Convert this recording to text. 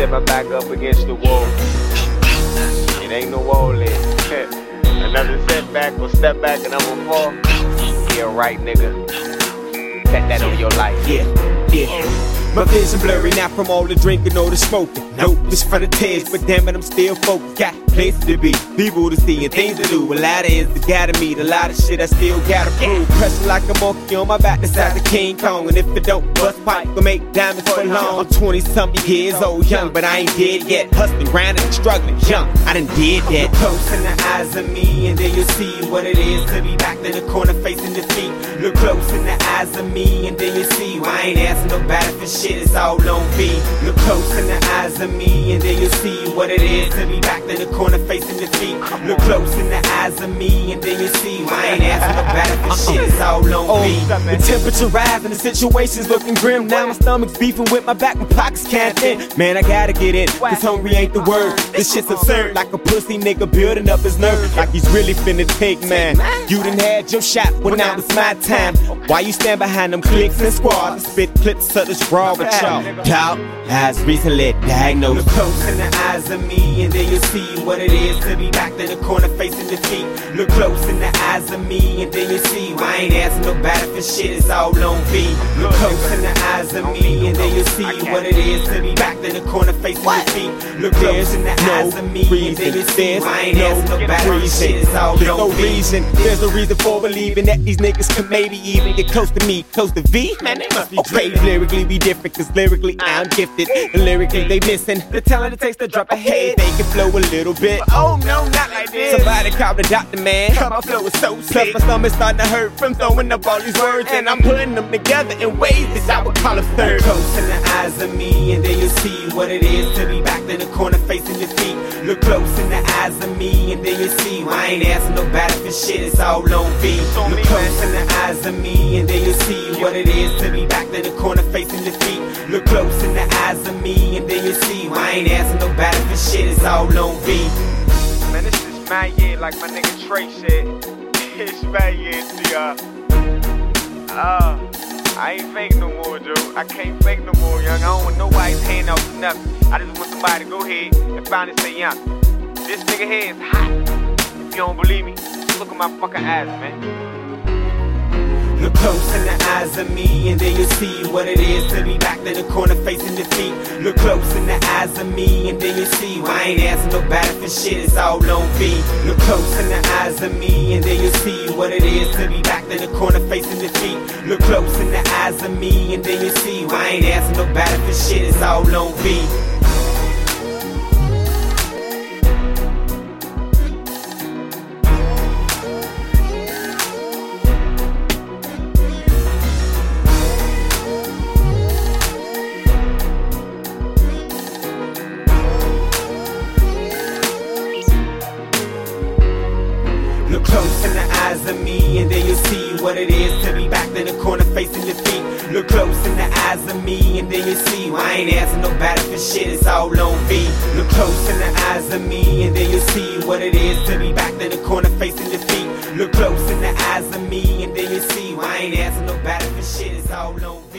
set my back up against the wall. It ain't no wall there. Another setback or step back and I'ma fall. Yeah, right, nigga. Bet that on your life. Yeah, yeah. My vision blurry now from all the drinking or the smoking. Nope, it's for the taste, but damn it, I'm still focused. Got places to be, people to see, and things to do. A lot of ends to gotta meet, a lot of shit I still gotta prove. Pressing like a monkey on my back, the size of King Kong. And if it don't bust pipe, gonna make diamonds for long. I'm 20 something years old, young, but I ain't dead yet. Hustling, grinding, and struggling, young. I done did that. Close in the eyes of me, and then you'll see what it is to be back in the corner facing defeat. Look close in the eyes of me, and then you'll see why I ain't asking nobody for shit. It's all on me. Look close in the eyes of me, and then you'll see what it is to be back in the corner facing defeat. Look close in the eyes of me, and then you see why I ain't asking nobody for shit. It's all on me. Oh, the temperature rising, the situation's looking grim. Now my stomach's beefing with my back, my pockets can't fit. Man, I gotta get in, cause hungry ain't the word. This shit's absurd, like a pussy nigga building up his nerve, like he's really finna take man. You done had your shot, well now it's my time. Why you stand behind them clicks and squads spit clips to the raw with y'all? Doubt has recently diagnosed. Look close in the eyes of me, and then you'll see what it is to be back in the corner facing defeat. Look close in the eyes of me, and then you'll see why I ain't asking nobody for shit. It's all on me. Look close in the eyes of me, and then you'll see what it is to be back in the corner facing defeat. Look close in the eyes of me, and then you'll see why I ain't asking nobody for shit. It's all There's no me. reason, there's no reason for believing that these niggas can maybe even get close to me, close to V. Man, they must be okay. Lyrically, we different, cause lyrically I'm gifted. And lyrically, they missing the talent it takes to drop a head. They can flow a little bit. Oh no, not like this. Somebody call the doctor, man. My flow is so sick. My stomach's starting to hurt from throwing up all these words. And I'm putting them together in ways that I would call absurd. Close in the eyes of me, and then you'll see what it is to be back in the corner facing defeat. Look close in the eyes of me, and then you'll see why I ain't asking nobody for shit. It's all on me. Look close in the eyes of me, and then you'll see what it is to be back in the corner facing defeat. Look close in the eyes of me, ain't asking nobody for shit. It's all on me. Man, this is my year, like my nigga Trey said. It's my year y'all. Uh, I ain't fake no more, Joe. I can't fake no more, young. I don't want nobody's hand out for nothing. I just want somebody to go ahead and finally say, young, this nigga here is hot. If you don't believe me, just look at my fucking eyes, man. Look close in the eyes of me, and then you'll see what it is to be back in the corner facing defeat. Look close in the eyes of me, and then you'll see why I ain't asking nobody for shit. It's all on me. Look close in the eyes of me, and then you'll see what it is to be back in the corner facing defeat. Look close in the eyes of me, and then you'll see why I ain't asking nobody for shit. Look close in the eyes of me, and then you'll see what it is to be back in the corner facing defeat. Look close in the eyes of me, and then you'll see why I ain't asking nobody for shit. It's all on me. Look close in the eyes of me, and then you'll see what it is to be back in the corner facing defeat. Look close in the eyes of me, and then you'll see why I ain't asking nobody for shit. It's all on me.